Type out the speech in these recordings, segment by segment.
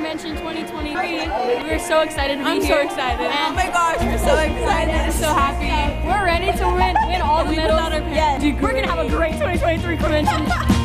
Convention 2023. We're so excited to be I'm here. so excited. And oh my gosh, we're so excited. so happy. We're ready to win, win all the medals. without our parents. Yes. We're gonna have a great 2023 convention.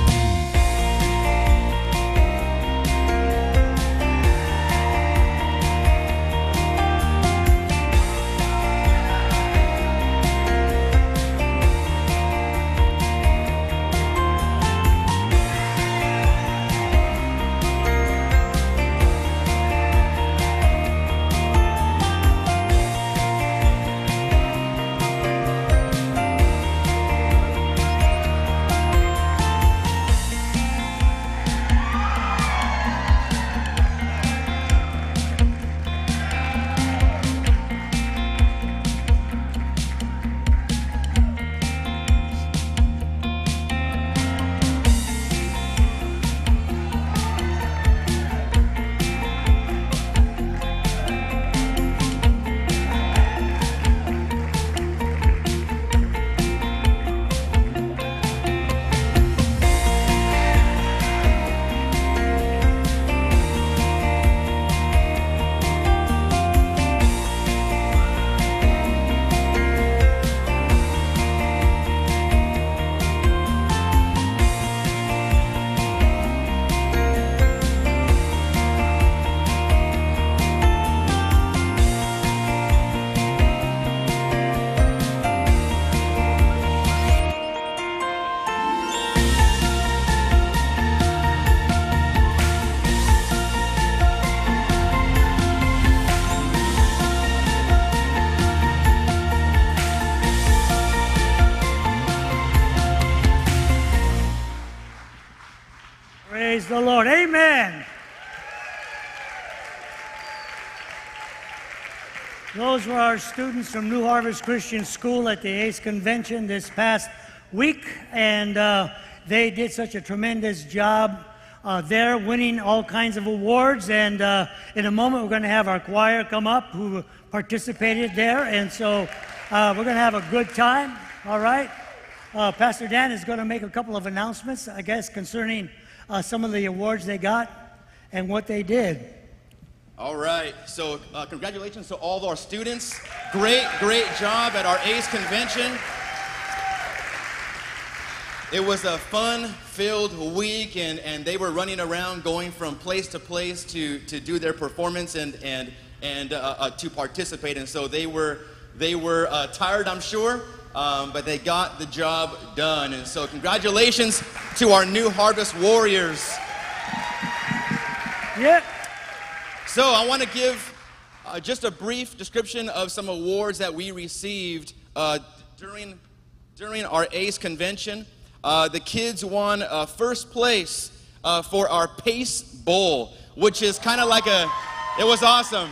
the Lord. Amen. Those were our students from New Harvest Christian School at the ACE Convention this past week, and uh, they did such a tremendous job uh, there, winning all kinds of awards. And uh, in a moment, we're going to have our choir come up who participated there, and so uh, we're going to have a good time. All right. Uh, Pastor Dan is going to make a couple of announcements, I guess, concerning uh, some of the awards they got and what they did. All right, so uh, congratulations to all of our students. Great, great job at our ACE convention. It was a fun filled week, and, and they were running around going from place to place to, to do their performance and, and, and uh, uh, to participate. And so they were, they were uh, tired, I'm sure, um, but they got the job done. And so, congratulations to our new Harvest Warriors. Yeah. So I want to give uh, just a brief description of some awards that we received uh, during, during our ACE convention. Uh, the kids won uh, first place uh, for our Pace Bowl, which is kind of like a, it was awesome.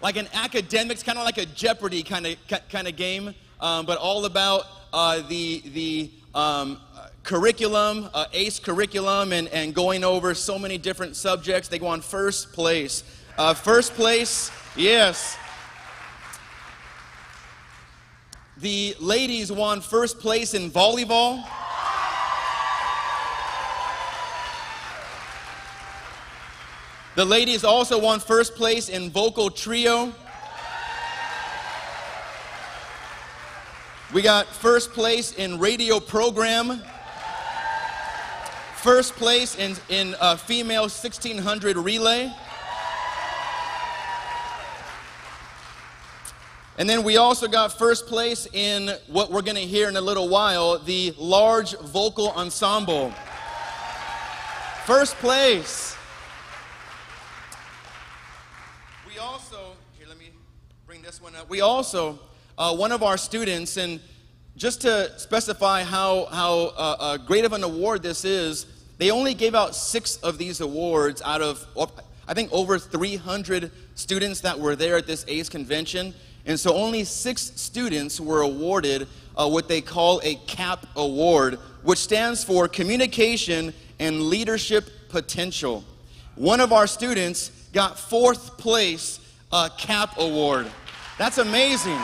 Like an academics, kind of like a Jeopardy kind of kind of game, um, but all about uh, the the um, curriculum, uh, ACE curriculum, and, and going over so many different subjects. They go on first place. Uh, first place, yes. The ladies won first place in volleyball. The ladies also won first place in vocal trio. We got first place in radio program. First place in, in uh, female 1600 relay. And then we also got first place in what we're going to hear in a little while the large vocal ensemble. First place. We also, here, let me bring this one up. We also, uh, one of our students, and just to specify how, how uh, uh, great of an award this is, they only gave out six of these awards out of, I think, over 300 students that were there at this ACE convention. And so only six students were awarded uh, what they call a CAP award, which stands for Communication and Leadership Potential. One of our students got fourth place uh, CAP award. That's amazing.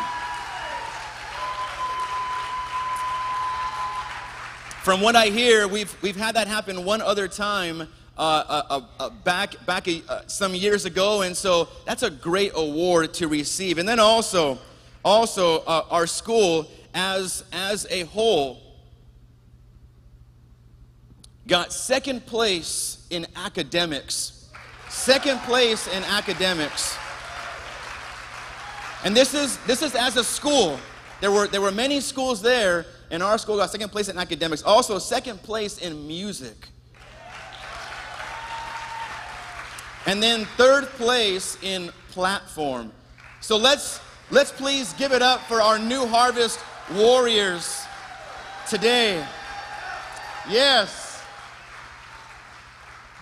From what I hear, we've, we've had that happen one other time. Uh, a, a, back back a, uh, some years ago, and so that's a great award to receive. And then also, also uh, our school as as a whole got second place in academics. Second place in academics. And this is this is as a school. There were there were many schools there, and our school got second place in academics. Also second place in music. And then third place in platform. So let's let's please give it up for our new harvest warriors today. Yes.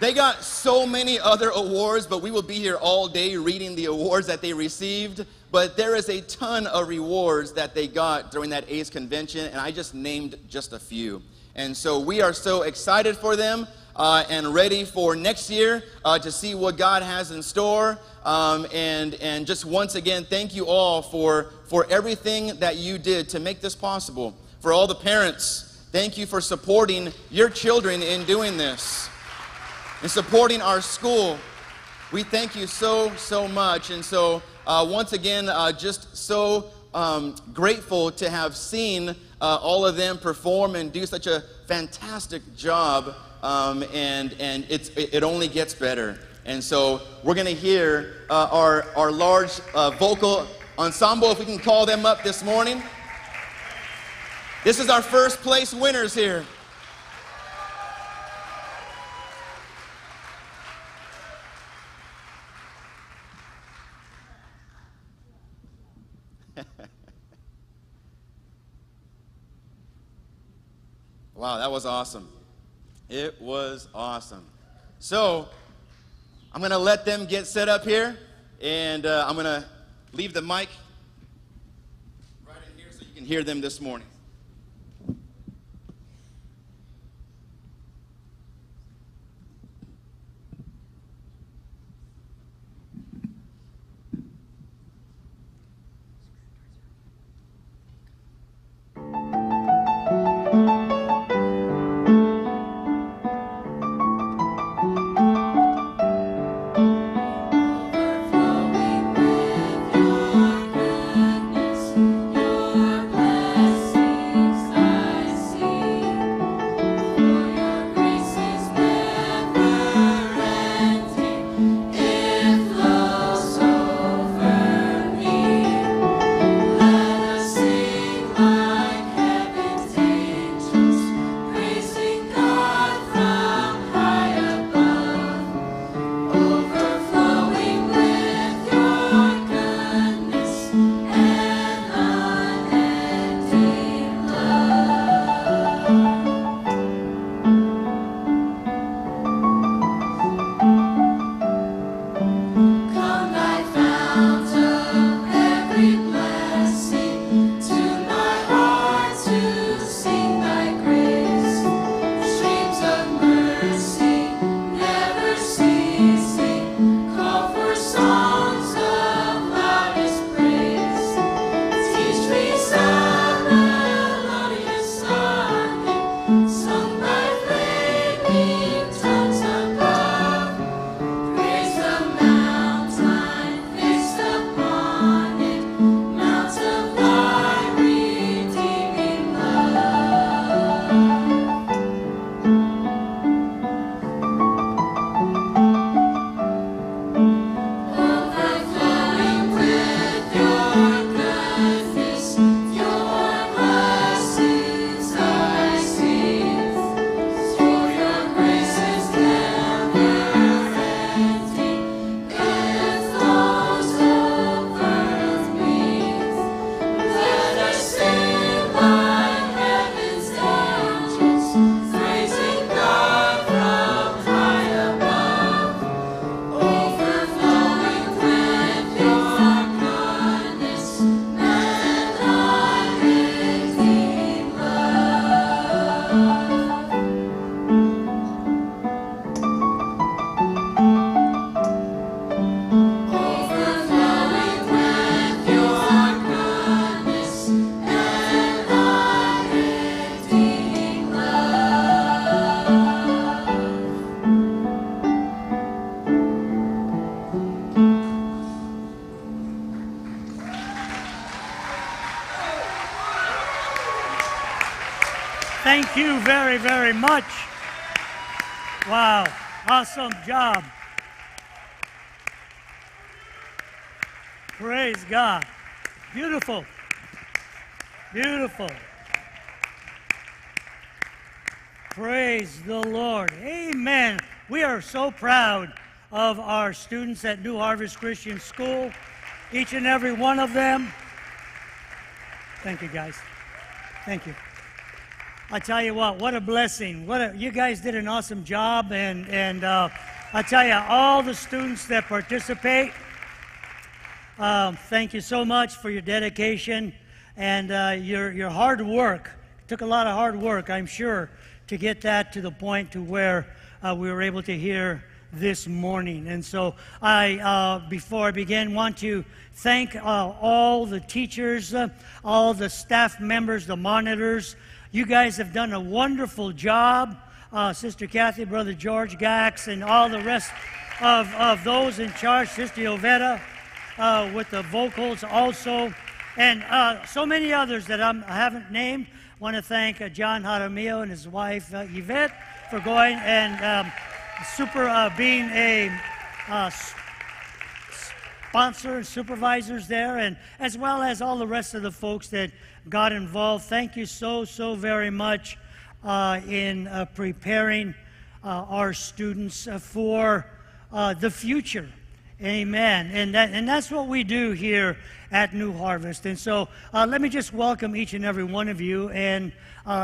They got so many other awards, but we will be here all day reading the awards that they received. But there is a ton of rewards that they got during that ACE convention, and I just named just a few. And so we are so excited for them uh, and ready for next year uh, to see what God has in store. Um, and, and just once again, thank you all for, for everything that you did to make this possible. For all the parents, thank you for supporting your children in doing this and supporting our school. We thank you so, so much. And so, uh, once again, uh, just so um, grateful to have seen uh, all of them perform and do such a fantastic job. Um, and and it's, it, only gets better. And so, we're going to hear uh, our, our large uh, vocal ensemble, if we can call them up this morning. This is our first place winners here. Wow, that was awesome. It was awesome. So, I'm going to let them get set up here, and uh, I'm going to leave the mic right in here so you can hear them this morning. Thank you very, very much. Wow, awesome job. Praise God. Beautiful. Beautiful. Praise the Lord. Amen. We are so proud of our students at New Harvest Christian School, each and every one of them. Thank you, guys. Thank you. I tell you what, what a blessing. What a, you guys did an awesome job, and and uh, I tell you, all the students that participate, um, thank you so much for your dedication and uh, your your hard work. It took a lot of hard work, I'm sure, to get that to the point to where uh, we were able to hear this morning. And so I, uh, before I begin, want to thank uh, all the teachers, uh, all the staff members, the monitors. You guys have done a wonderful job. Uh, Sister Kathy, Brother George Gax, and all the rest of, of those in charge, Sister Ovetta, uh, with the vocals also, and uh, so many others that I'm, I have not named. want to thank John Jaramillo and his wife Yvette for going and um, super uh, being a uh, sponsor and supervisors there, and as well as all the rest of the folks that got involved. Thank you so, so very much uh, in uh, preparing uh, our students uh, for the future. Amen. And, that, and that's what we do here at New Harvest. And so let me just welcome each and every one of you and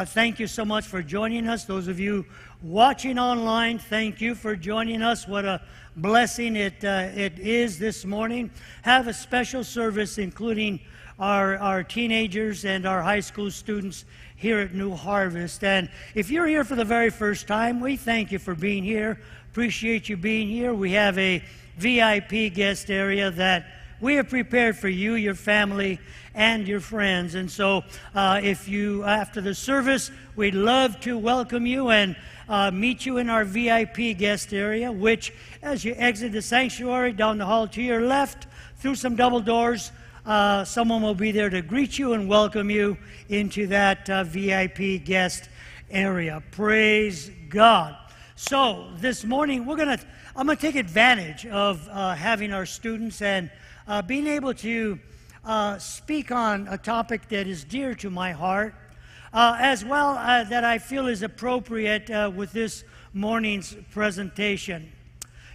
thank you so much for joining us. Those of you watching online, thank you for joining us. What a blessing it, uh, it is this morning. Have a special service, including our, our teenagers and our high school students here at New Harvest. And if you're here for the very first time, we thank you for being here. Appreciate you being here. We have a VIP guest area that we have prepared for you, your family, and your friends. And so, uh, if you, after the service, we'd love to welcome you and uh, meet you in our VIP guest area, which, as you exit the sanctuary down the hall to your left, through some double doors, uh, someone will be there to greet you and welcome you into that uh, VIP guest area. Praise God. So this morning we're gonna, I'm gonna take advantage of uh, having our students and uh, being able to uh, speak on a topic that is dear to my heart uh, as well that I feel is appropriate with this morning's presentation.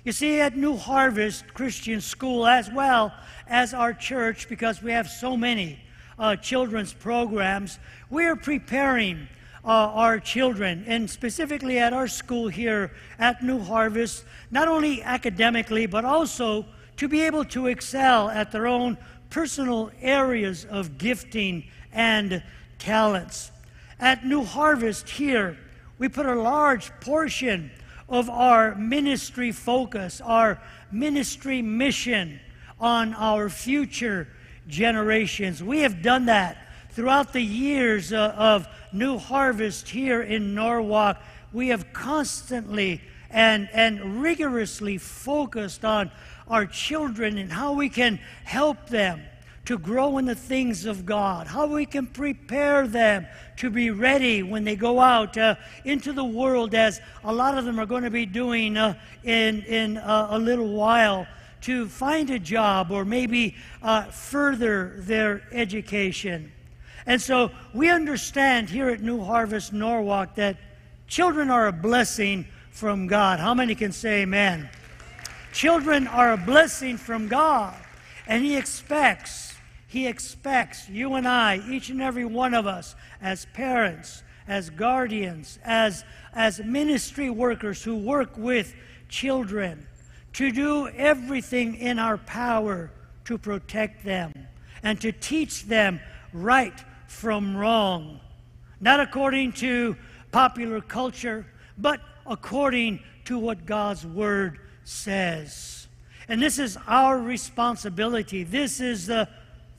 You see, at New Harvest Christian School, as well as our church, because we have so many uh, children's programs, we are preparing uh, our children, and specifically at our school here at New Harvest, not only academically, but also to be able to excel at their own personal areas of gifting and talents. At New Harvest here, we put a large portion of our ministry focus, our ministry mission on our future generations. We have done that throughout the years uh, of New Harvest here in Norwalk. We have constantly and, and rigorously focused on our children and how we can help them to grow in the things of God, how we can prepare them to be ready when they go out uh, into the world, as a lot of them are going to be doing uh, in, in uh, a little while, to find a job or maybe uh, further their education. And so we understand here at New Harvest Norwalk that children are a blessing from God. How many can say amen? Children are a blessing from God, and He expects he expects you and I, each and every one of us, as parents, as guardians, as, as ministry workers who work with children, to do everything in our power to protect them and to teach them right from wrong. Not according to popular culture, but according to what God's Word says. And this is our responsibility. This is the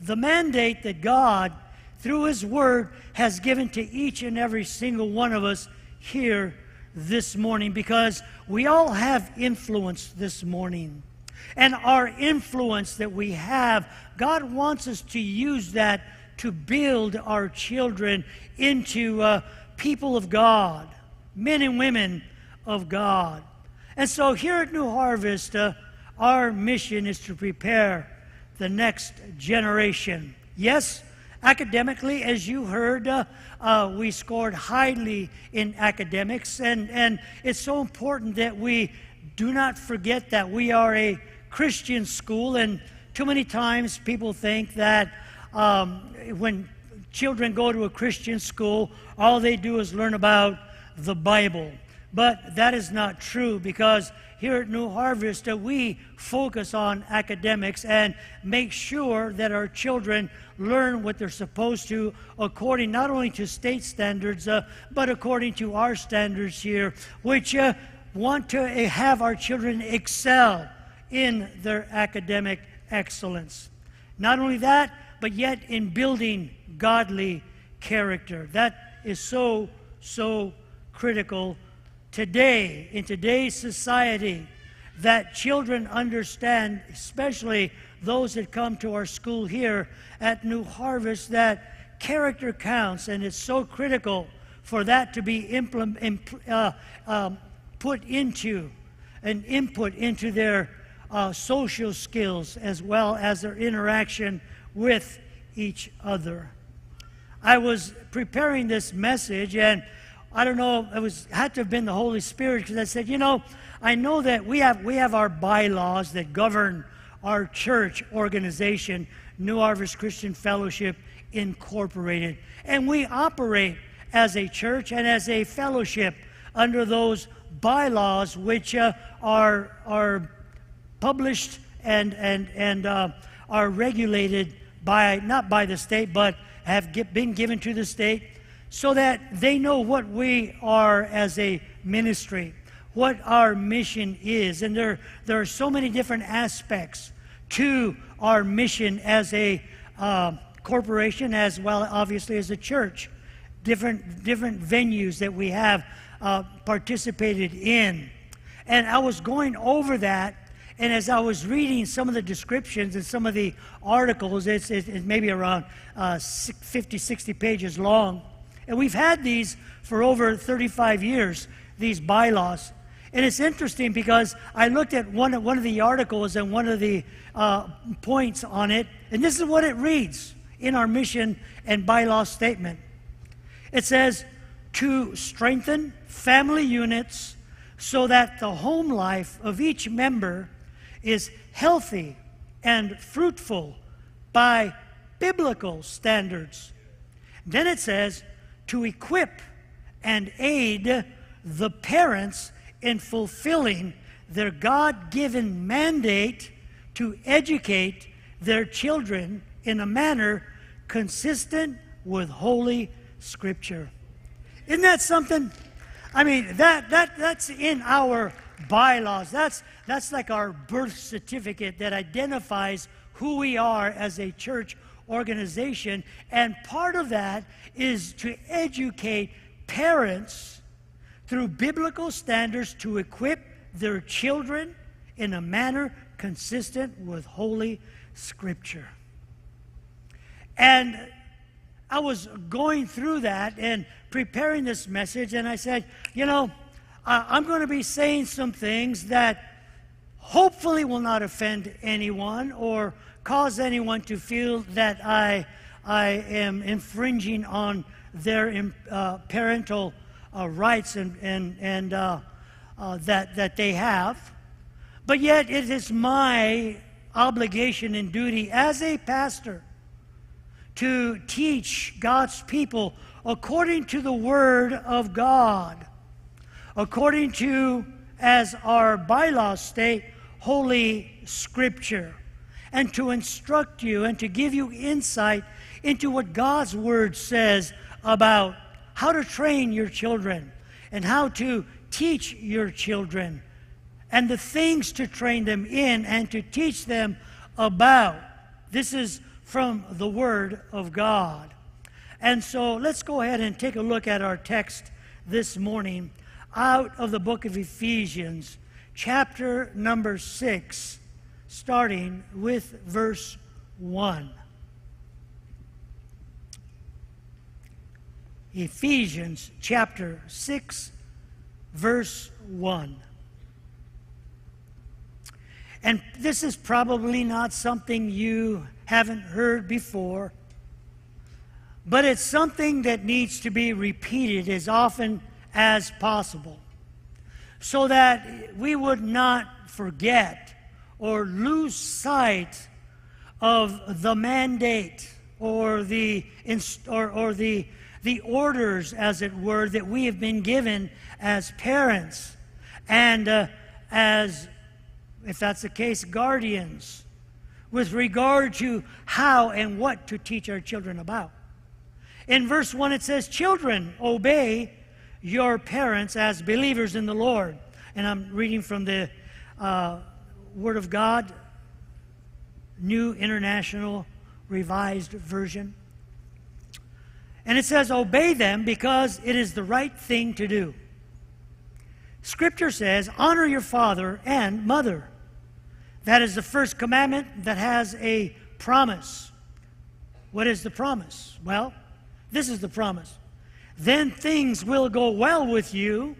the mandate that God, through His Word, has given to each and every single one of us here this morning because we all have influence this morning. And our influence that we have, God wants us to use that to build our children into uh, people of God, men and women of God. And so here at New Harvest, uh, our mission is to prepare the next generation. Yes, academically, as you heard, uh, uh, we scored highly in academics, and, and it's so important that we do not forget that we are a Christian school, and too many times people think that um, when children go to a Christian school, all they do is learn about the Bible. But that is not true because here at New Harvest, uh, we focus on academics and make sure that our children learn what they're supposed to according not only to state standards, uh, but according to our standards here, which uh, want to have our children excel in their academic excellence. Not only that, but yet in building godly character. That is so, so critical today, in today's society, that children understand, especially those that come to our school here at New Harvest, that character counts, and it's so critical for that to be implement, uh, um, put into an input into their uh, social skills as well as their interaction with each other. I was preparing this message and I don't know, it was had to have been the Holy Spirit because I said, you know, I know that we have we have our bylaws that govern our church organization, New Harvest Christian Fellowship Incorporated, and we operate as a church and as a fellowship under those bylaws which uh, are are published and and and uh, are regulated by not by the state but have get, been given to the state so that they know what we are as a ministry, what our mission is. And there, there are so many different aspects to our mission as a uh, corporation, as well, obviously, as a church. Different, different venues that we have uh, participated in. And I was going over that and as I was reading some of the descriptions and some of the articles, it's, it's maybe around uh, 50, 60 pages long. And we've had these for over 35 years, these bylaws. And it's interesting because I looked at one, one of the articles and one of the uh, points on it, and this is what it reads in our mission and bylaw statement. It says, to strengthen family units so that the home life of each member is healthy and fruitful by biblical standards. Then it says, to equip and aid the parents in fulfilling their God given mandate to educate their children in a manner consistent with Holy Scripture. Isn't that something? I mean, that, that, that's in our bylaws. That's, that's like our birth certificate that identifies who we are as a church organization. And part of that is to educate parents through biblical standards to equip their children in a manner consistent with Holy Scripture. And I was going through that and preparing this message, and I said, you know, I'm going to be saying some things that hopefully will not offend anyone or cause anyone to feel that I, I am infringing on their uh, parental uh, rights and, and, and uh, uh, that, that they have. But yet, it is my obligation and duty as a pastor to teach God's people according to the Word of God, according to, as our bylaws state, Holy Scripture and to instruct you and to give you insight into what God's Word says about how to train your children and how to teach your children and the things to train them in and to teach them about. This is from the Word of God. And so let's go ahead and take a look at our text this morning out of the book of Ephesians, chapter number 6 starting with verse 1. Ephesians chapter 6, verse 1. And this is probably not something you haven't heard before, but it's something that needs to be repeated as often as possible so that we would not forget or lose sight of the mandate or the, or, or the, the orders, as it were, that we have been given as parents and uh, as, if that's the case, guardians with regard to how and what to teach our children about. In verse 1, it says, Children, obey your parents as believers in the Lord. And I'm reading from the uh, Word of God, New International Reader's Version. And it says, Obey them because it is the right thing to do. Scripture says, Honor your father and mother. That is the first commandment that has a promise. What is the promise? Well, this is the promise. Then things will go well with you,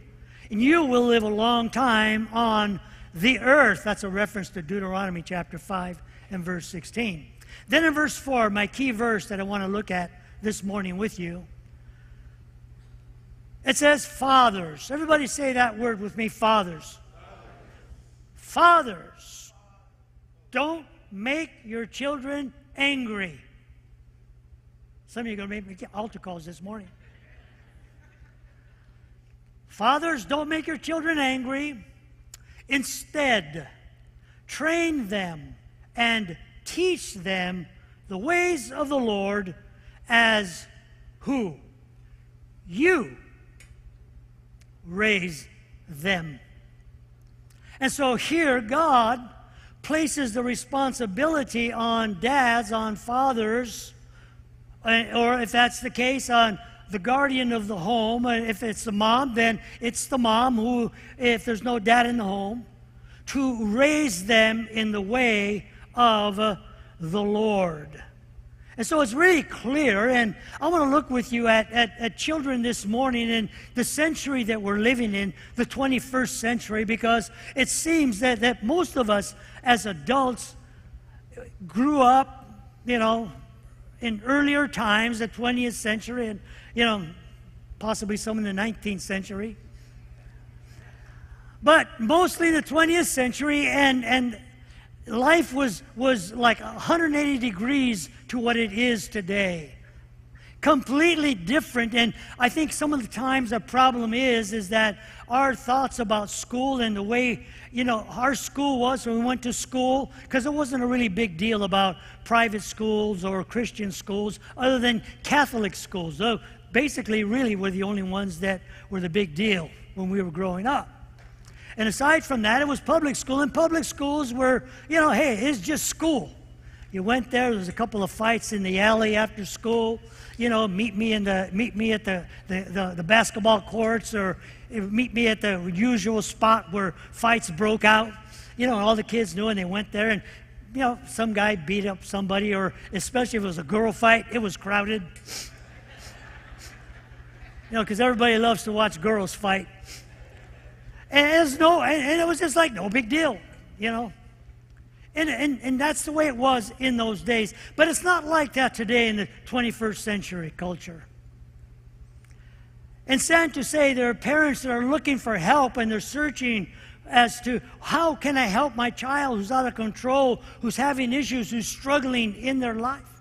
and you will live a long time on the earth. That's a reference to Deuteronomy chapter 5 and verse 16. Then in verse 4, my key verse that I want to look at this morning with you, it says, Fathers. Everybody say that word with me, fathers. Fathers, don't make your children angry. Some of you are going to make me altar calls this morning. Fathers, don't make your children angry. Instead, train them and teach them the ways of the Lord as who? You raise them. And so here, God places the responsibility on dads, on fathers, uh, or if that's the case, on the guardian of the home. Uh, if it's the mom, then it's the mom who, if there's no dad in the home, to raise them in the way of uh, the Lord. And so it's really clear, and I want to look with you at, at, at, children this morning in the century that we're living in, the 21st century, because it seems that, that most of us as adults grew up, you know, in earlier times, the 20th century, and, you know, possibly some in the 19th century. But mostly the 20th century, and, and life was, was like 180 degrees to what it is today. Completely different. And I think some of the times the problem is, is that our thoughts about school and the way, you know, our school was when we went to school, because it wasn't a really big deal about private schools or Christian schools, other than Catholic schools. Though basically, really, were the only ones that were the big deal when we were growing up. And aside from that, it was public school, and public schools were, you know, hey, it's just school. You went there, there was a couple of fights in the alley after school. You know, meet me in the meet me at the, the, the, the basketball courts or meet me at the usual spot where fights broke out. You know, all the kids knew and they went there and you know, some guy beat up somebody, or especially if it was a girl fight, it was crowded. You know, because everybody loves to watch girls fight. And it, no, and it was just like no big deal, you know. And, and, and that's the way it was in those days. But it's not like that today in the 21st century culture. And sad to say, there are parents that are looking for help and they're searching as to how can I help my child who's out of control, who's having issues, who's struggling in their life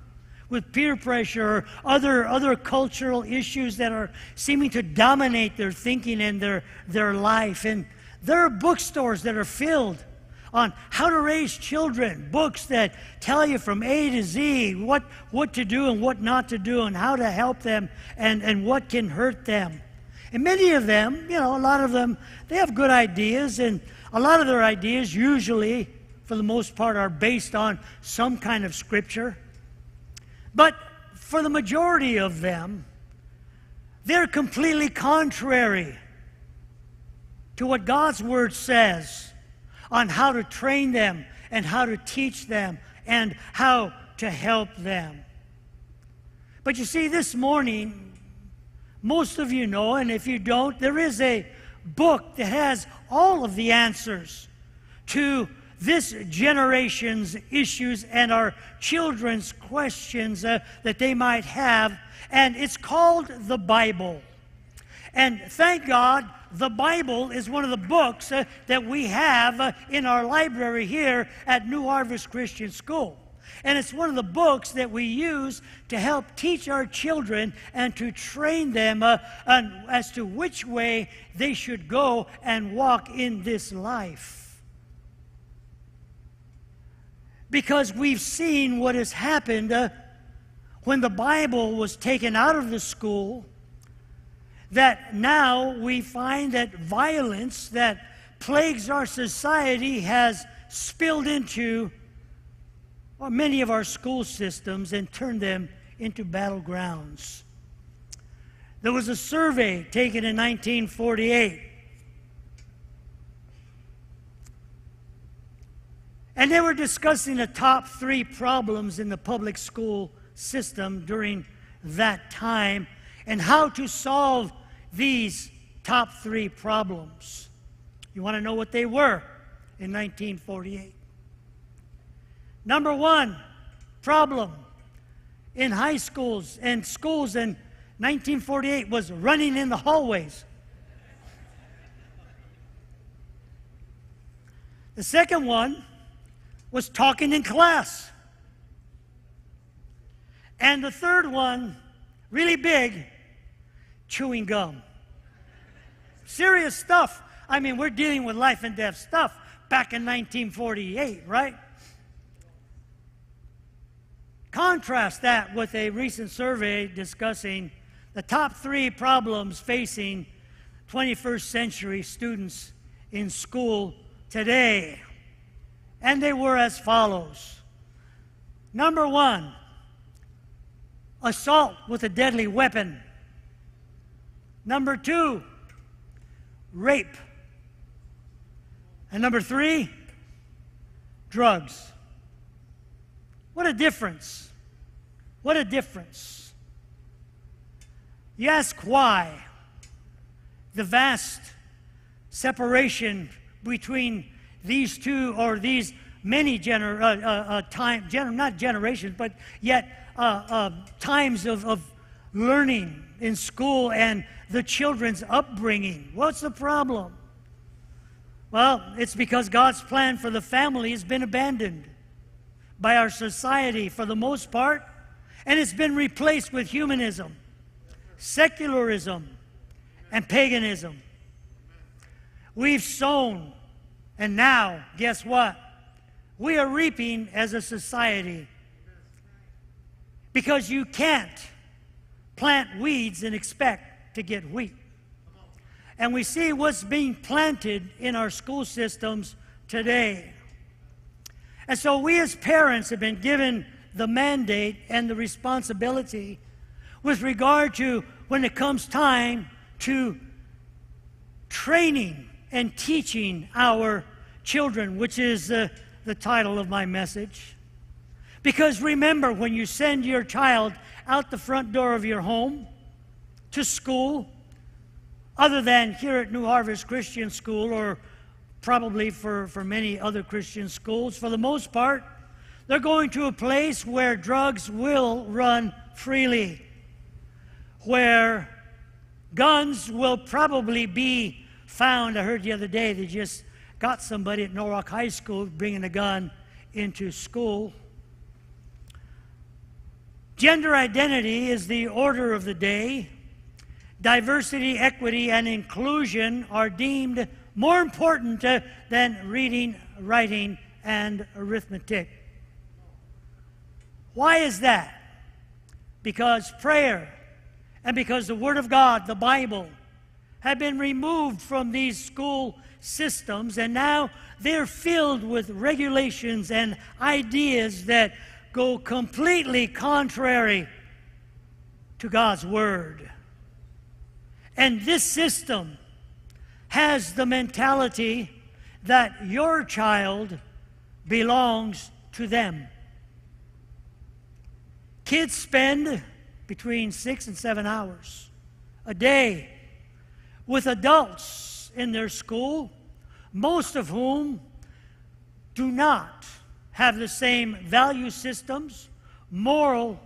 with peer pressure or other, other cultural issues that are seeming to dominate their thinking and their, their life. And there are bookstores that are filled on how to raise children, books that tell you from A to Z what, what to do and what not to do, and how to help them and, and what can hurt them. And many of them, you know, a lot of them, they have good ideas, and a lot of their ideas, usually, for the most part, are based on some kind of scripture. But for the majority of them, they're completely contrary to what God's Word says on how to train them and how to teach them and how to help them. But you see, this morning, most of you know, and if you don't, there is a book that has all of the answers to this generation's issues and our children's questions uh, that they might have, and it's called the Bible. And thank God, the Bible is one of the books uh, that we have uh, in our library here at New Harvest Christian School. And it's one of the books that we use to help teach our children and to train them uh, as to which way they should go and walk in this life. Because we've seen what has happened uh, when the Bible was taken out of the school, that now we find that violence that plagues our society has spilled into many of our school systems and turned them into battlegrounds. There was a survey taken in 1948. And they were discussing the top three problems in the public school system during that time and how to solve these top three problems. You want to know what they were in 1948? Number one problem in high schools and schools in 1948 was running in the hallways. The second one was talking in class. And the third one, really big, chewing gum. Serious stuff. I mean, we're dealing with life and death stuff back in 1948, right? Contrast that with a recent survey discussing the top three problems facing 21st century students in school today. And they were as follows Number one, assault with a deadly weapon. Number two, rape. And number three, drugs. What a difference. What a difference. You ask why the vast separation between these two or these many gener- uh, uh, uh, time, gener- not generations, but yet uh, uh, times of, of learning in school and the children's upbringing. What's the problem? Well, it's because God's plan for the family has been abandoned by our society for the most part, and it's been replaced with humanism, secularism, and paganism. We've sown, and now, guess what? We are reaping as a society. Because you can't plant weeds and expect to get wheat. And we see what's being planted in our school systems today. And so we as parents have been given the mandate and the responsibility with regard to when it comes time to training and teaching our children, which is the, the title of my message. Because remember, when you send your child out the front door of your home to school, other than here at New Harvest Christian School or probably for, for many other Christian schools. For the most part, they're going to a place where drugs will run freely, where guns will probably be found. I heard the other day they just got somebody at Norwalk High School bringing a gun into school. Gender identity is the order of the day. Diversity, equity, and inclusion are deemed more important uh, than reading, writing, and arithmetic. Why is that? Because prayer and because the Word of God, the Bible, have been removed from these school systems, and now they're filled with regulations and ideas that go completely contrary to God's Word. And this system has the mentality that your child belongs to them. Kids spend between six and seven hours a day with adults in their school, most of whom do not have the same value systems, moral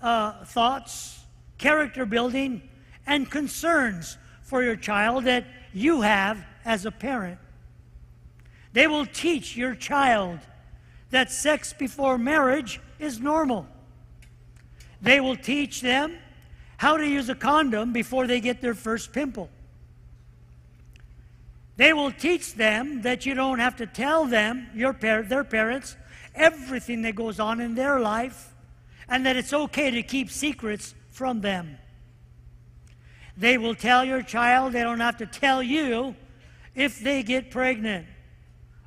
uh, thoughts, character building, and concerns for your child that you have as a parent. They will teach your child that sex before marriage is normal. They will teach them how to use a condom before they get their first pimple. They will teach them that you don't have to tell them, your par- their parents, everything that goes on in their life, and that it's okay to keep secrets from them. They will tell your child they don't have to tell you if they get pregnant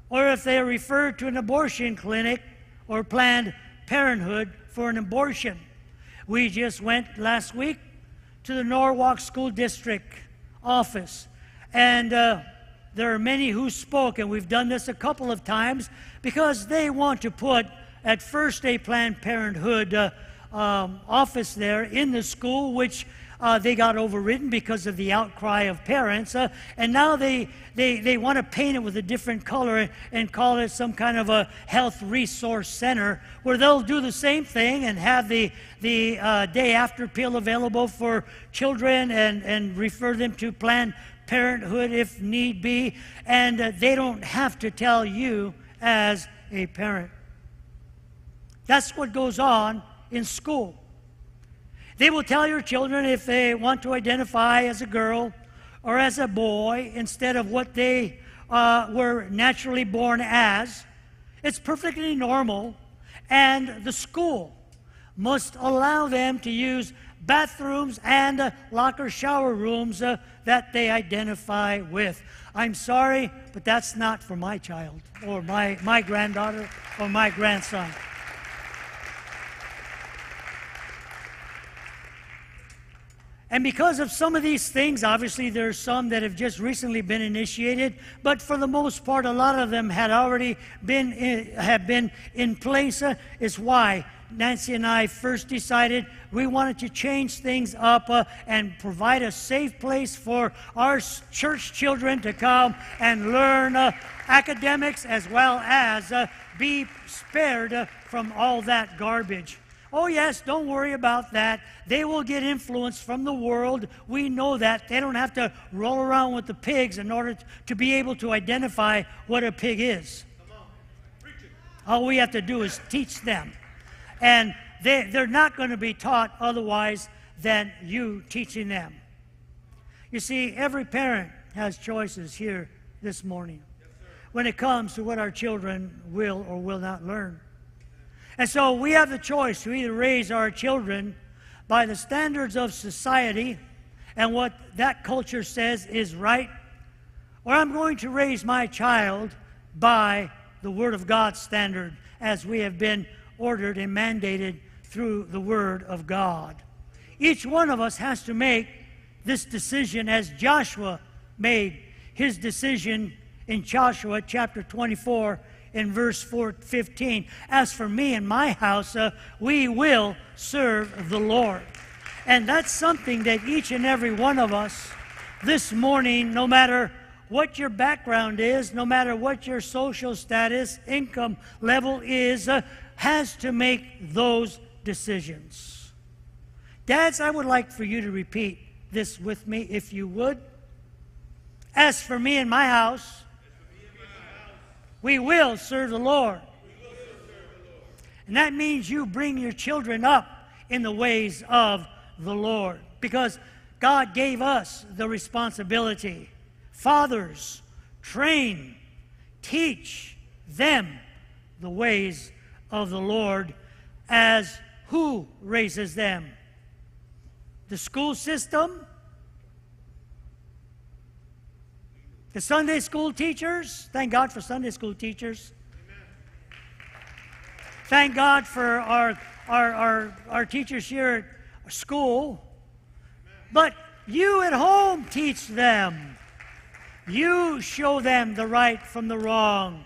or if they are referred to an abortion clinic or Planned Parenthood for an abortion. We just went last week to the Norwalk School District office, and uh, there are many who spoke, and we've done this a couple of times because they want to put at first a Planned Parenthood uh, um, office there in the school, which uh, they got overridden because of the outcry of parents. Uh, and now they, they, they want to paint it with a different color and call it some kind of a health resource center where they'll do the same thing and have the, the uh, day after pill available for children and, and refer them to Planned Parenthood if need be. And uh, they don't have to tell you as a parent. That's what goes on in school. They will tell your children if they want to identify as a girl or as a boy instead of what they uh, were naturally born as. It's perfectly normal, and the school must allow them to use bathrooms and uh, locker shower rooms uh, that they identify with. I'm sorry, but that's not for my child or my, my granddaughter or my grandson. And because of some of these things, obviously there are some that have just recently been initiated, but for the most part, a lot of them had already been in, have been in place. Uh, is why Nancy and I first decided we wanted to change things up uh, and provide a safe place for our church children to come and learn uh, academics as well as uh, be spared uh, from all that garbage. Oh, yes, don't worry about that. They will get influence from the world. We know that. They don't have to roll around with the pigs in order to be able to identify what a pig is. All we have to do is teach them. And they, they're not going to be taught otherwise than you teaching them. You see, every parent has choices here this morning when it comes to what our children will or will not learn. And so we have the choice to either raise our children by the standards of society and what that culture says is right, or I'm going to raise my child by the Word of God standard as we have been ordered and mandated through the Word of God. Each one of us has to make this decision as Joshua made his decision in Joshua chapter 24 in verse 4, 15. As for me and my house, uh, we will serve the Lord. And that's something that each and every one of us this morning, no matter what your background is, no matter what your social status, income level is, uh, has to make those decisions. Dads, I would like for you to repeat this with me, if you would. As for me and my house, we will serve the Lord. And that means you bring your children up in the ways of the Lord because God gave us the responsibility. Fathers, train, teach them the ways of the Lord as who raises them? The school system? The Sunday school teachers, thank God for Sunday school teachers. Amen. Thank God for our, our, our, our teachers here at school. But you at home teach them. You show them the right from the wrong.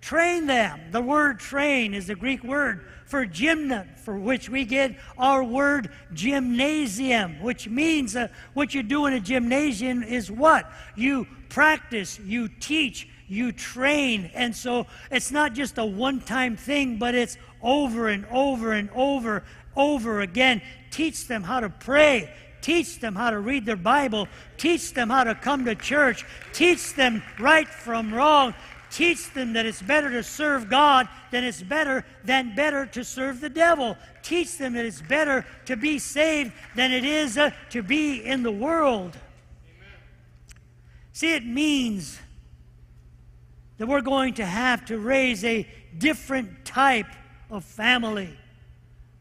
Train them. The word train is the Greek word for gymna, for which we get our word gymnasium, which means uh, what you do in a gymnasium is what? You practice, you teach, you train. And so it's not just a one time thing, but it's over and over and over, over again. Teach them how to pray. Teach them how to read their Bible. Teach them how to come to church. Teach them right from wrong. Teach them that it's better to serve God than it's better than better to serve the devil. Teach them that it's better to be saved than it is uh, to be in the world. Amen. See, it means that we're going to have to raise a different type of family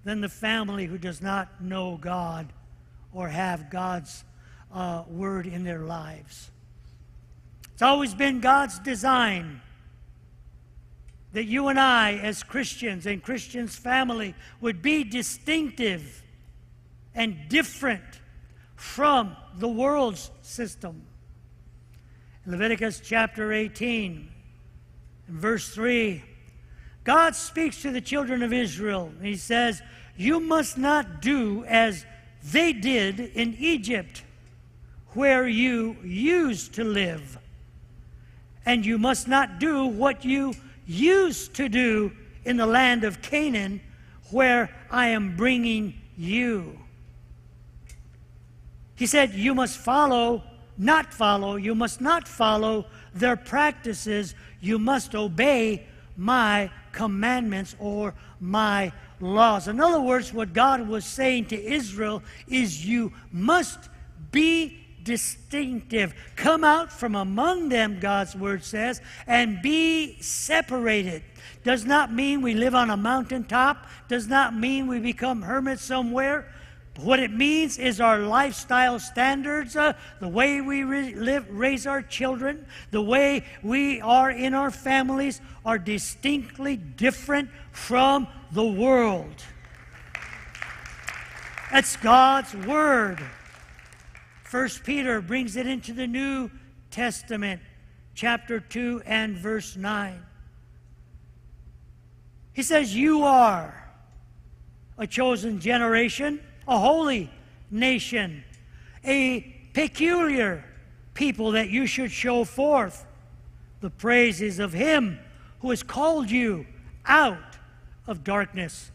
than the family who does not know God or have God's uh, word in their lives. It's always been God's design that you and I, as Christians and Christians' family, would be distinctive and different from the world's system. Leviticus chapter 18, verse 3, God speaks to the children of Israel. He says, You must not do as they did in Egypt, where you used to live and you must not do what you used to do in the land of Canaan, where I am bringing you. He said, You must follow, not follow, you must not follow their practices, you must obey my commandments or my laws. In other words, what God was saying to Israel is, You must be distinctive. Come out from among them, God's word says, and be separated. Does not mean we live on a mountaintop, does not mean we become hermits somewhere. What it means is our lifestyle standards, uh, the way we re- live, raise our children, the way we are in our families are distinctly different from the world. That's God's Word. First Peter brings it into the New Testament, chapter 2 and verse 9. He says, You are a chosen generation, a holy nation, a peculiar people that you should show forth the praises of Him who has called you out of darkness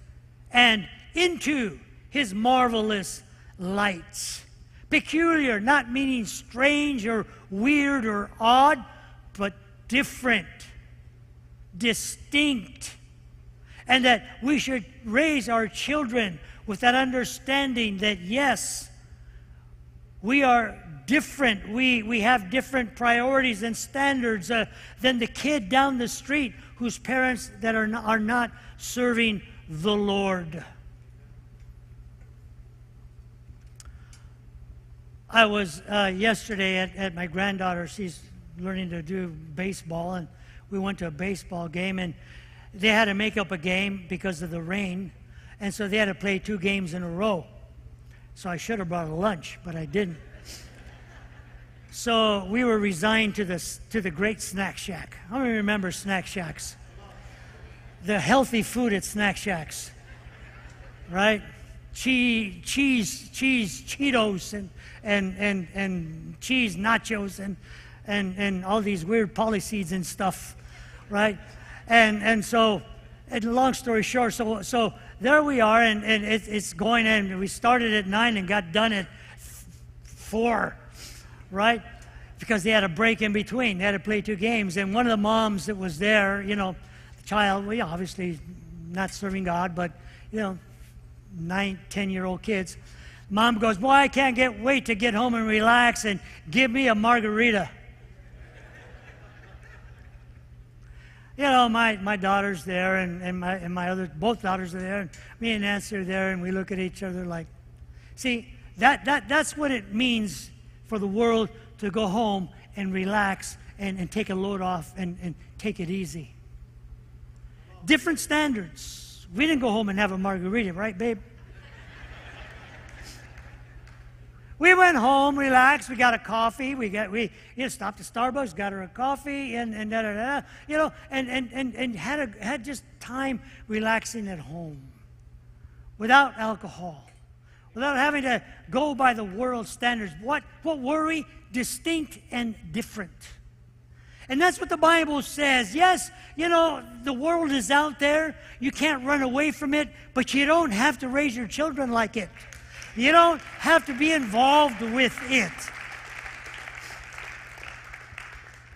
and into His marvelous lights. Peculiar, not meaning strange or weird or odd, but different, distinct. And that we should raise our children with that understanding that, yes, we are different. We, we have different priorities and standards uh, than the kid down the street whose parents that are not, are not serving the Lord. I was uh, yesterday at, at my granddaughter. She's learning to do baseball, and we went to a baseball game, and they had to make up a game because of the rain, and so they had to play two games in a row. So I should have brought a lunch, but I didn't. So we were resigned to the, to the great snack shack. How many remember snack shacks? The healthy food at snack shacks, right? Cheese, cheese, cheese, Cheetos, and and, and, and cheese nachos and, and, and all these weird polyseeds and stuff, right? And, and so, and long story short, so, so there we are, and, and it, it's going in. We started at 9 and got done at 4, right? Because they had a break in between. They had to play two games. And one of the moms that was there, you know, the child, well, obviously not serving God, but, you know, nine, 10 year old kids Mom goes, Boy, I can't get wait to get home and relax and give me a margarita. you know, my, my daughter's there and, and, my, and my other, both daughters are there, and me and Nancy are there, and we look at each other like, see, that, that, that's what it means for the world to go home and relax and, and take a load off and, and take it easy. Different standards. We didn't go home and have a margarita, right, babe? We went home, relaxed. We got a coffee. We got we you know, stopped at Starbucks, got her a coffee, and and da da da. You know, and and and and had a had just time relaxing at home, without alcohol, without having to go by the world standards. What what worry? Distinct and different. And that's what the Bible says. Yes, you know, the world is out there. You can't run away from it, but you don't have to raise your children like it. You don't have to be involved with it.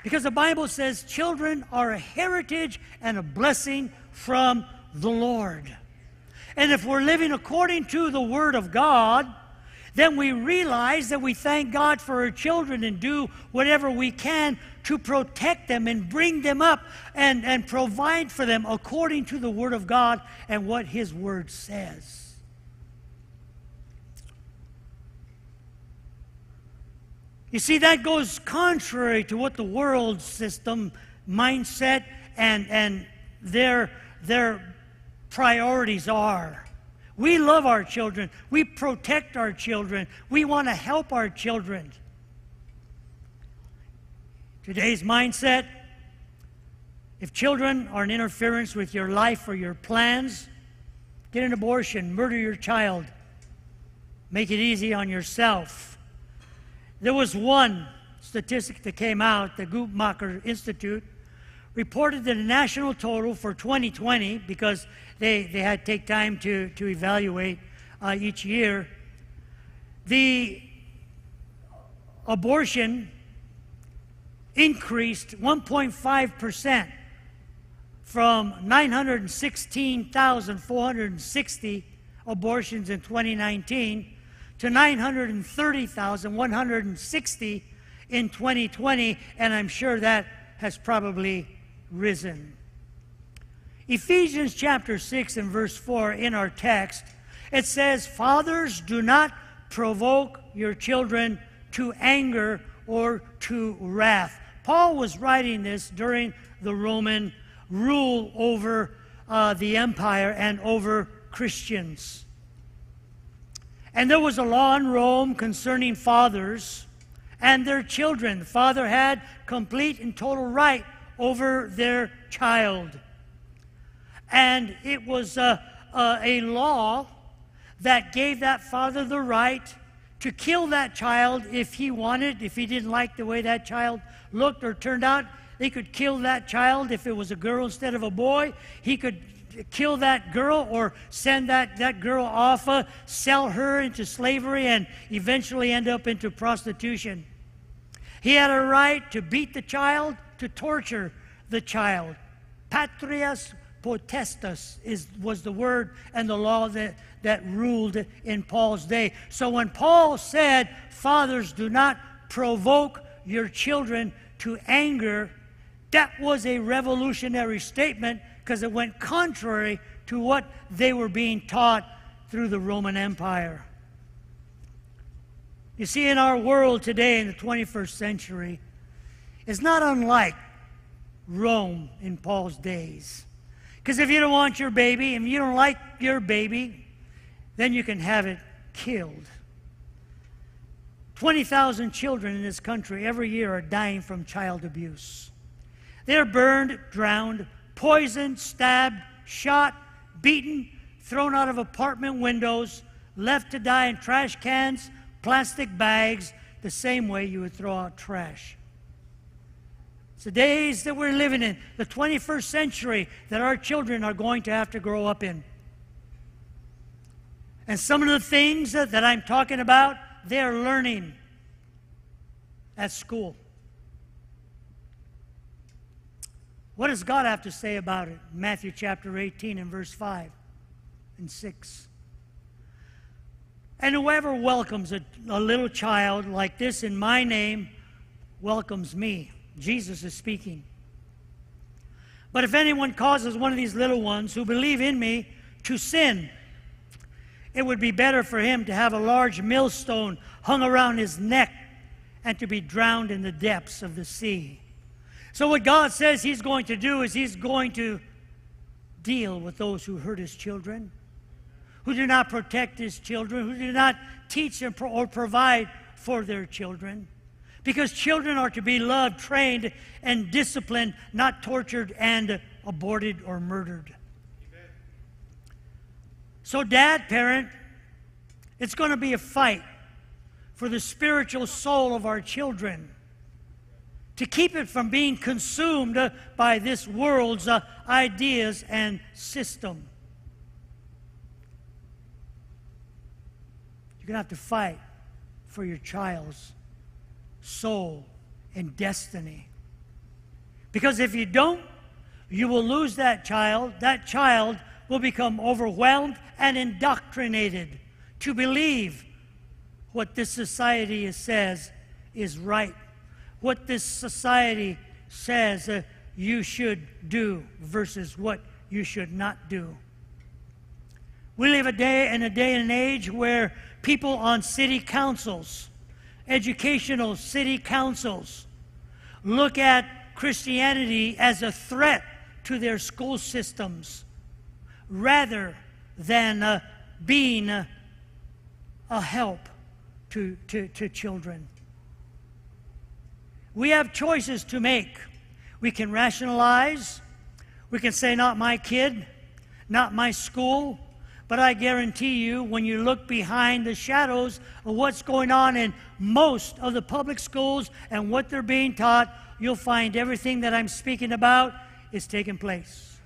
Because the Bible says children are a heritage and a blessing from the Lord. And if we're living according to the Word of God, then we realize that we thank God for our children and do whatever we can to protect them and bring them up and, and provide for them according to the Word of God and what His Word says. You see, that goes contrary to what the world system mindset and, and their, their priorities are. We love our children. We protect our children. We want to help our children. Today's mindset if children are an interference with your life or your plans, get an abortion, murder your child, make it easy on yourself. There was one statistic that came out, the Guttmacher Institute reported that the national total for 2020, because they, they had to take time to, to evaluate uh, each year, the abortion increased 1.5% from 916,460 abortions in 2019 to 930,160 in 2020, and I'm sure that has probably risen. Ephesians chapter 6 and verse 4 in our text, it says, Fathers, do not provoke your children to anger or to wrath. Paul was writing this during the Roman rule over uh, the empire and over Christians. And there was a law in Rome concerning fathers and their children. The father had complete and total right over their child. And it was a, a, a law that gave that father the right to kill that child if he wanted, if he didn't like the way that child looked or turned out. They could kill that child if it was a girl instead of a boy. He could kill that girl or send that, that girl off, uh, sell her into slavery, and eventually end up into prostitution. He had a right to beat the child, to torture the child. Patrias potestas is, was the word and the law that, that ruled in Paul's day. So when Paul said, Fathers, do not provoke your children to anger, that was a revolutionary statement because it went contrary to what they were being taught through the Roman Empire. You see, in our world today, in the 21st century, it's not unlike Rome in Paul's days. Because if you don't want your baby, and you don't like your baby, then you can have it killed. 20,000 children in this country every year are dying from child abuse. They're burned, drowned, poisoned, stabbed, shot, beaten, thrown out of apartment windows, left to die in trash cans, plastic bags, the same way you would throw out trash. It's the days that we're living in, the 21st century, that our children are going to have to grow up in. And some of the things that, I'm talking about, they're learning at school. What does God have to say about it? Matthew chapter 18 and verse 5 and 6. And whoever welcomes a, a, little child like this in my name welcomes me. Jesus is speaking. But if anyone causes one of these little ones who believe in me to sin, it would be better for him to have a large millstone hung around his neck and to be drowned in the depths of the sea. So, what God says He's going to do is He's going to deal with those who hurt His children, who do not protect His children, who do not teach them or provide for their children. Because children are to be loved, trained, and disciplined, not tortured and aborted or murdered. Amen. So, dad, parent, it's going to be a fight for the spiritual soul of our children to keep it from being consumed by this world's uh, ideas and system. You're going to have to fight for your child's soul and destiny. Because if you don't, you will lose that child. That child will become overwhelmed and indoctrinated to believe what this society says is right, what this society says uh, you should do versus what you should not do. We live a day in a day and an age where people on city councils educational city councils look at Christianity as a threat to their school systems rather than uh, being uh, a help to, to, to children. We have choices to make. We can rationalize. We can say, not my kid, not my school, but I guarantee you, when you look behind the shadows of what's going on in most of the public schools and what they're being taught, you'll find everything that I'm speaking about is taking place.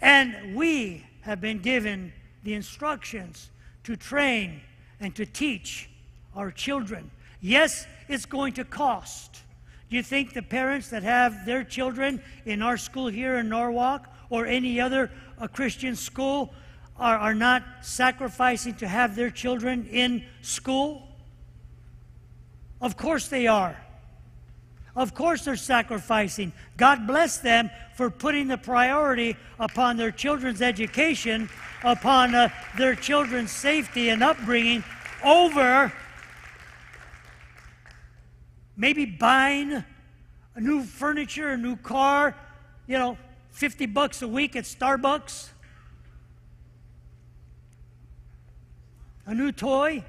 And we have been given the instructions to train and to teach our children. Yes, it's going to cost. Do you think the parents that have their children in our school here in Norwalk or any other uh, Christian school are, are not sacrificing to have their children in school? Of course they are. Of course they're sacrificing. God bless them for putting the priority upon their children's education, upon uh, their children's safety and upbringing over maybe buying a new furniture, a new car, you know, 50 bucks a week at Starbucks. a new toy.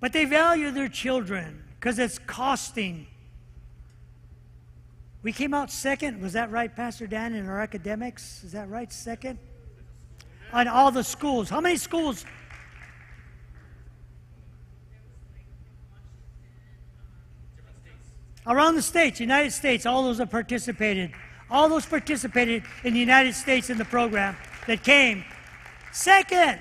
But they value their children because it's costing. We came out second. Was that right, Pastor Dan, in our academics? Is that right? Second? On all the schools. How many schools? Around the states, United States, all those have participated. All those participated in the United States in the program that came. Second,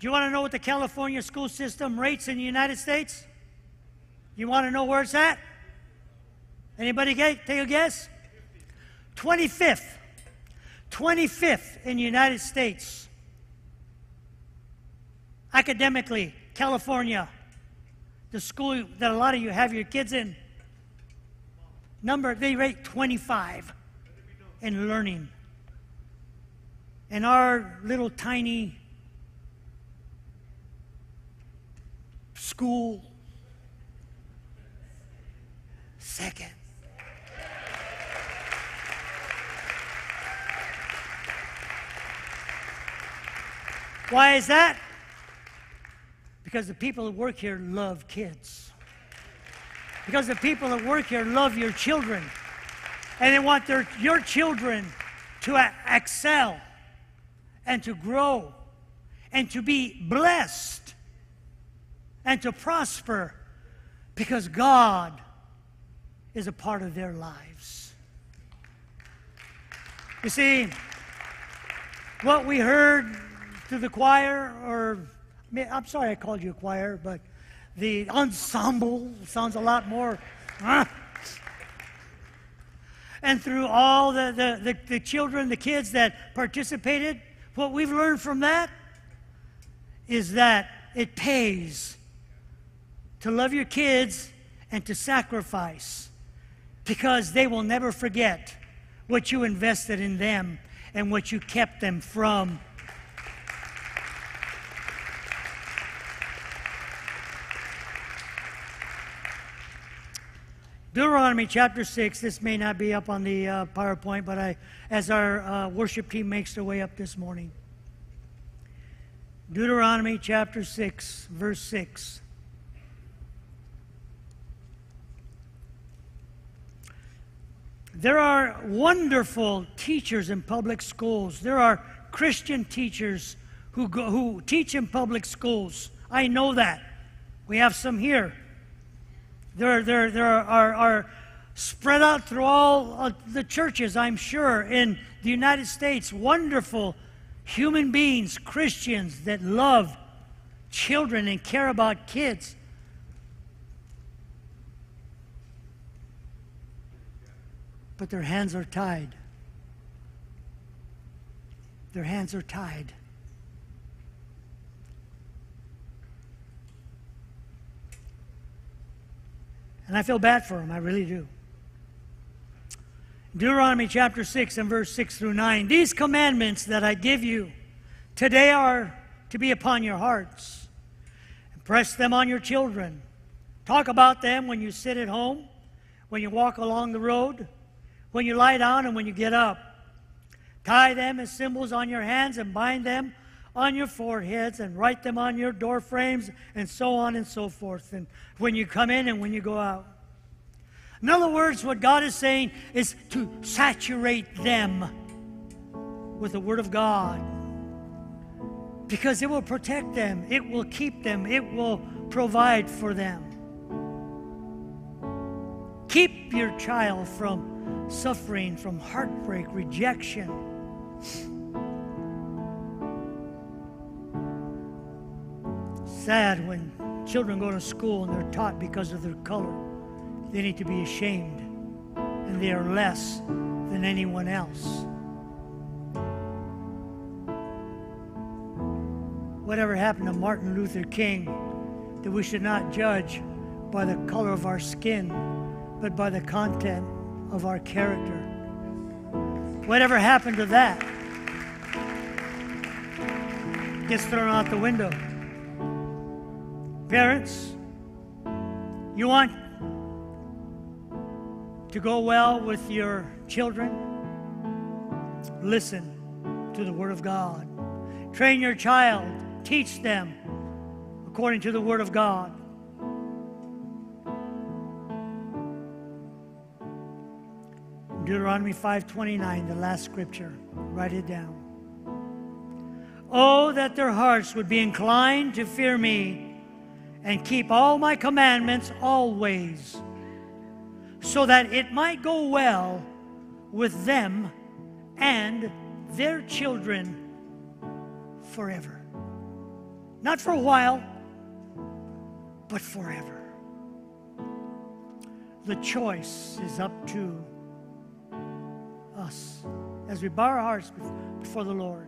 Do you want to know what the California school system rates in the United States? You want to know where it's at? Anybody take a guess? 25th. 25th in the United States. Academically, California, the school that a lot of you have your kids in, number, they rate 25 in learning. And our little tiny school, second. Why is that? Because the people that work here love kids. Because the people that work here love your children. And they want their, your children to excel and to grow and to be blessed and to prosper because God is a part of their lives. You see, what we heard through the choir or I'm sorry I called you a choir, but the ensemble sounds a lot more. And through all the, the, the, the, children, the kids that participated, what we've learned from that is that it pays to love your kids and to sacrifice because they will never forget what you invested in them and what you kept them from Deuteronomy chapter 6. This may not be up on the uh, PowerPoint, but I, as our uh, worship team makes their way up this morning. Deuteronomy chapter 6, verse 6. There are wonderful teachers in public schools. There are Christian teachers who, go, who teach in public schools. I know that. We have some here. There, there, there are, are spread out through all uh, the churches, I'm sure, in the United States. Wonderful human beings, Christians that love children and care about kids. But their hands are tied. Their hands are tied. And I feel bad for them, I really do. Deuteronomy chapter 6 and verse 6 through 9. These commandments that I give you today are to be upon your hearts. Impress them on your children. Talk about them when you sit at home, when you walk along the road, when you lie down, and when you get up. Tie them as symbols on your hands and bind them on your foreheads and write them on your door frames and so on and so forth. And when you come in and when you go out. In other words, what God is saying is to saturate them with the Word of God because it will protect them, it will keep them, it will provide for them. Keep your child from suffering, from heartbreak, rejection. Sad when children go to school and they're taught because of their color they need to be ashamed and they are less than anyone else. Whatever happened to Martin Luther King, that we should not judge by the color of our skin, but by the content of our character. Whatever happened to that gets thrown out the window. Parents, you want to go well with your children? Listen to the Word of God. Train your child, teach them according to the Word of God. Deuteronomy 5:29, the last scripture. Write it down. Oh, that their hearts would be inclined to fear me and keep all my commandments always so that it might go well with them and their children forever. Not for a while, but forever. The choice is up to us as we bow our hearts before the Lord.